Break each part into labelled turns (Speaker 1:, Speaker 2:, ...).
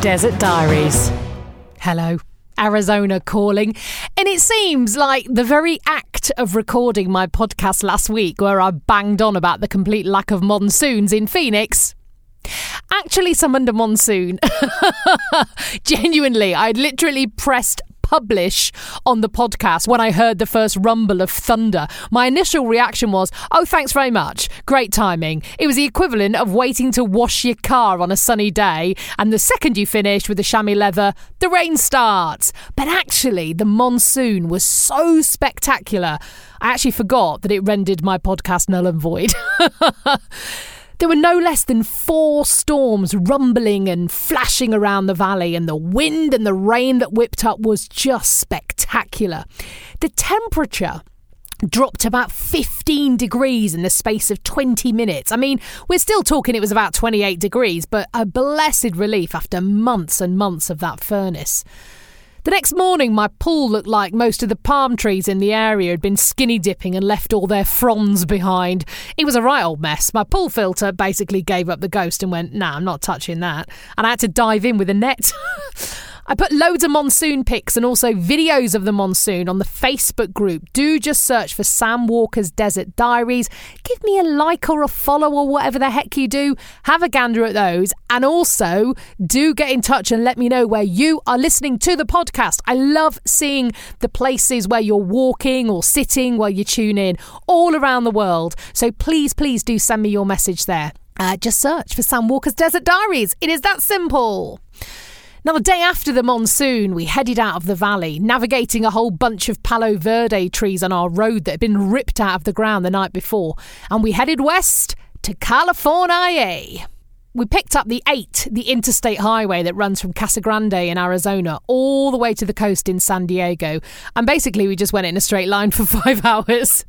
Speaker 1: Desert Diaries. Hello. Arizona calling. And it seems like the very act of recording my podcast last week, where I banged on about the complete lack of monsoons in Phoenix, actually summoned a monsoon. Genuinely, I'd literally pressed publish on the podcast when I heard the first rumble of thunder. My initial reaction was, oh, thanks very much. Great timing. It was the equivalent of waiting to wash your car on a sunny day, and the second you finished with the chamois leather, the rain starts. But actually, the monsoon was so spectacular, I actually forgot that it rendered my podcast null and void. There were no less than four storms rumbling and flashing around the valley, and the wind and the rain that whipped up was just spectacular. The temperature dropped about 15 degrees in the space of 20 minutes. I mean, we're still talking it was about 28 degrees, but a blessed relief after months and months of that furnace. The next morning, my pool looked like most of the palm trees in the area had been skinny dipping and left all their fronds behind. It was a right old mess. My pool filter basically gave up the ghost and went, nah, I'm not touching that. And I had to dive in with a net. I put loads of monsoon pics and also videos of the monsoon on the Facebook group. Do just search for Sam Walker's Desert Diaries. Give me a like or a follow or whatever the heck you do. Have a gander at those. And also, do get in touch and let me know where you are listening to the podcast. I love seeing the places where you're walking or sitting while you tune in all around the world. So please, please do send me your message there. Uh, just search for Sam Walker's Desert Diaries. It is that simple. Now, the day after the monsoon, we headed out of the valley, navigating a whole bunch of Palo Verde trees on our road that had been ripped out of the ground the night before, and we headed west to California. We picked up the 8, the interstate highway that runs from Casa Grande in Arizona all the way to the coast in San Diego, and basically we just went in a straight line for five hours.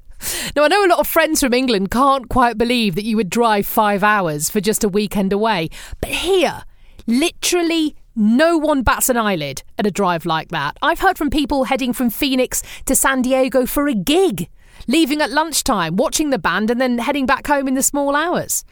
Speaker 1: Now, I know a lot of friends from England can't quite believe that you would drive five hours for just a weekend away, but here, literally no one bats an eyelid at a drive like that. I've heard from people heading from Phoenix to San Diego for a gig, leaving at lunchtime, watching the band, and then heading back home in the small hours.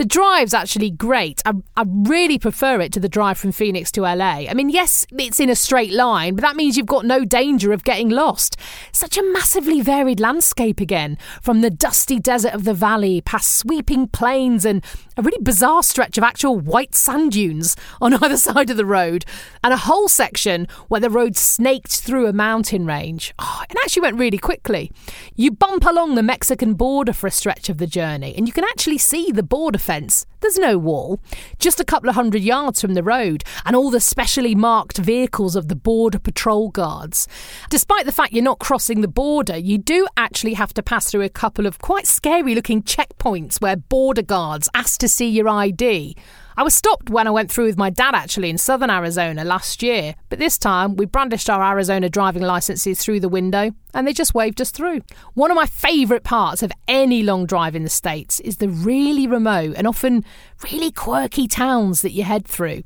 Speaker 1: The drive's actually great. I, I, really prefer it to the drive from Phoenix to LA. I mean, yes, it's in a straight line, but that means you've got no danger of getting lost. Such a massively varied landscape again, from the dusty desert of the valley past sweeping plains and a really bizarre stretch of actual white sand dunes on either side of the road, and a whole section where the road snaked through a mountain range. Oh, it actually went really quickly. You bump along the Mexican border for a stretch of the journey, and you can actually see the border fence. There's no wall, just a couple of hundred yards from the road, and all the specially marked vehicles of the Border Patrol guards. Despite the fact you're not crossing the border, you do actually have to pass through a couple of quite scary looking checkpoints where border guards ask to see your ID. I was stopped when I went through with my dad actually in southern Arizona last year, but this time we brandished our Arizona driving licenses through the window and they just waved us through. One of my favourite parts of any long drive in the States is the really remote and often really quirky towns that you head through.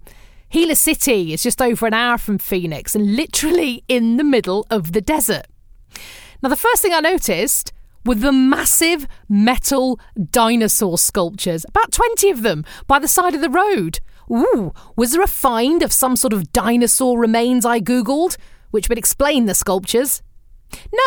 Speaker 1: Gila City is just over an hour from Phoenix and literally in the middle of the desert. Now, the first thing I noticed were the massive metal dinosaur sculptures, about 20 of them, by the side of the road. Ooh, was there a find of some sort of dinosaur remains I googled, which would explain the sculptures?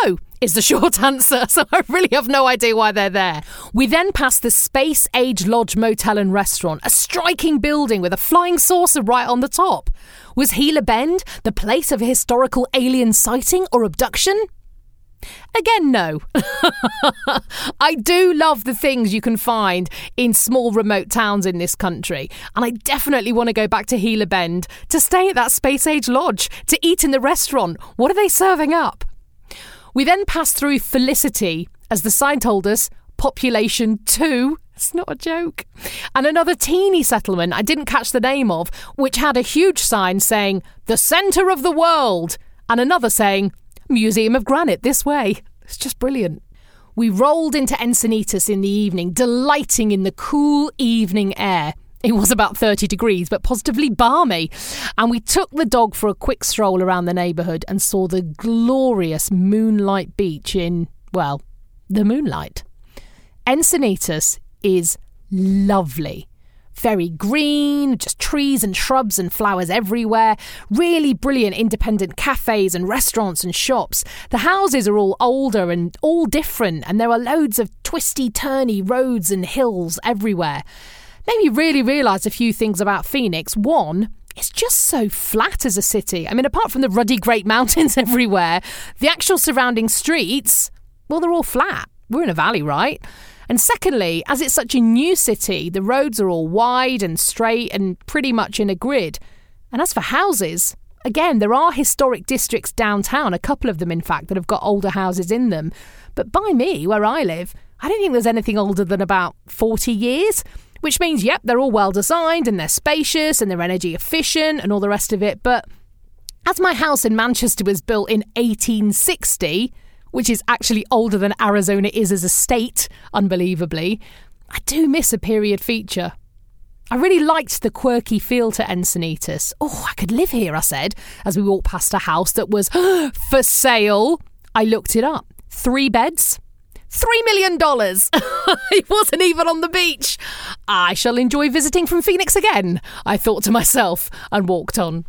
Speaker 1: No, is the short answer, so I really have no idea why they're there. We then passed the Space Age Lodge Motel and Restaurant, a striking building with a flying saucer right on the top. Was Gila Bend the place of a historical alien sighting or abduction? Again, no. I do love the things you can find in small remote towns in this country, and I definitely want to go back to Gila Bend to stay at that Space Age Lodge, to eat in the restaurant. What are they serving up? We then passed through Felicity, as the sign told us, population 2. It's not a joke. And another teeny settlement I didn't catch the name of, which had a huge sign saying, the centre of the world, and another saying, Museum of Granite this way. It's just brilliant. We rolled into Encinitas in the evening, delighting in the cool evening air. It was about 30 degrees, but positively balmy. And we took the dog for a quick stroll around the neighbourhood and saw the glorious moonlight beach in, well, the moonlight. Encinitas is lovely. Very green, just trees and shrubs and flowers everywhere. Really brilliant independent cafes and restaurants and shops. The houses are all older and all different, and there are loads of twisty, turny roads and hills everywhere. Made me really realise a few things about Phoenix. One, it's just so flat as a city. I mean, apart from the ruddy great mountains everywhere, the actual surrounding streets, well, they're all flat. We're in a valley, right? And secondly, as it's such a new city, the roads are all wide and straight and pretty much in a grid. And as for houses, again, there are historic districts downtown, a couple of them, in fact, that have got older houses in them. But by me, where I live, I don't think there's anything older than about 40 years, which means, yep, they're all well designed and they're spacious and they're energy efficient and all the rest of it. But as my house in Manchester was built in 1860, which is actually older than Arizona is as a state, unbelievably, I do miss a period feature. I really liked the quirky feel to Encinitas. Oh, I could live here, I said, as we walked past a house that was for sale. I looked it up. Three beds, $3 million. it wasn't even on the beach. I shall enjoy visiting from Phoenix again, I thought to myself and walked on.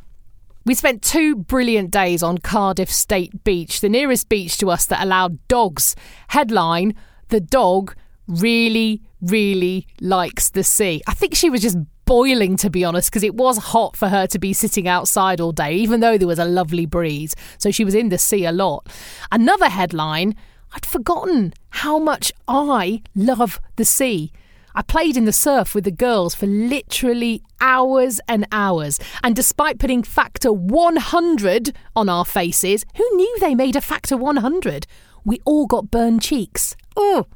Speaker 1: We spent two brilliant days on Cardiff State Beach, the nearest beach to us that allowed dogs. Headline The dog really, really likes the sea. I think she was just boiling, to be honest, because it was hot for her to be sitting outside all day, even though there was a lovely breeze. So she was in the sea a lot. Another headline I'd forgotten how much I love the sea. I played in the surf with the girls for literally hours and hours. And despite putting factor 100 on our faces, who knew they made a factor 100? We all got burned cheeks. Oh,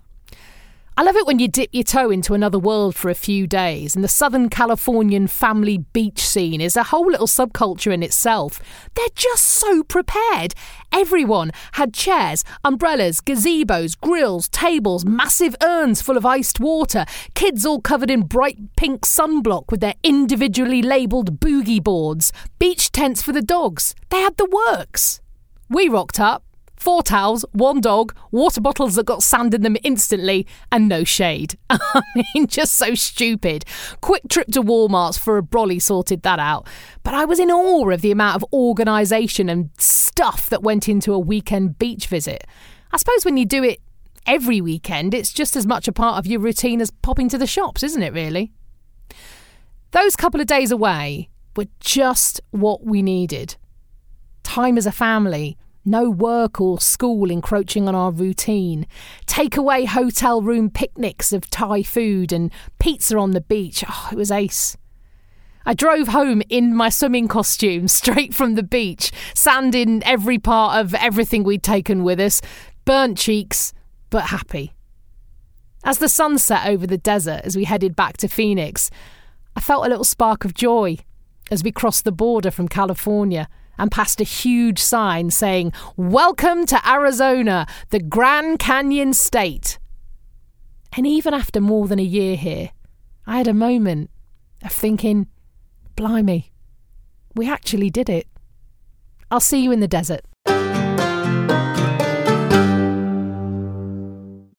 Speaker 1: I love it when you dip your toe into another world for a few days, and the Southern Californian family beach scene is a whole little subculture in itself. They're just so prepared. Everyone had chairs, umbrellas, gazebos, grills, tables, massive urns full of iced water, kids all covered in bright pink sunblock with their individually labelled boogie boards, beach tents for the dogs. They had the works. We rocked up four towels, one dog, water bottles that got sand in them instantly, and no shade. I mean, just so stupid. Quick trip to Walmart's for a brolly sorted that out. But I was in awe of the amount of organisation and stuff that went into a weekend beach visit. I suppose when you do it every weekend, it's just as much a part of your routine as popping to the shops, isn't it, really? Those couple of days away were just what we needed. Time as a family, no work or school encroaching on our routine. Takeaway hotel room picnics of Thai food and pizza on the beach. Oh, it was ace. I drove home in my swimming costume straight from the beach, sand in every part of everything we'd taken with us, burnt cheeks, but happy. As the sun set over the desert as we headed back to Phoenix, I felt a little spark of joy as we crossed the border from California and passed a huge sign saying, Welcome to Arizona, the Grand Canyon State. And even after more than a year here, I had a moment of thinking, Blimey, we actually did it. I'll see you in the desert.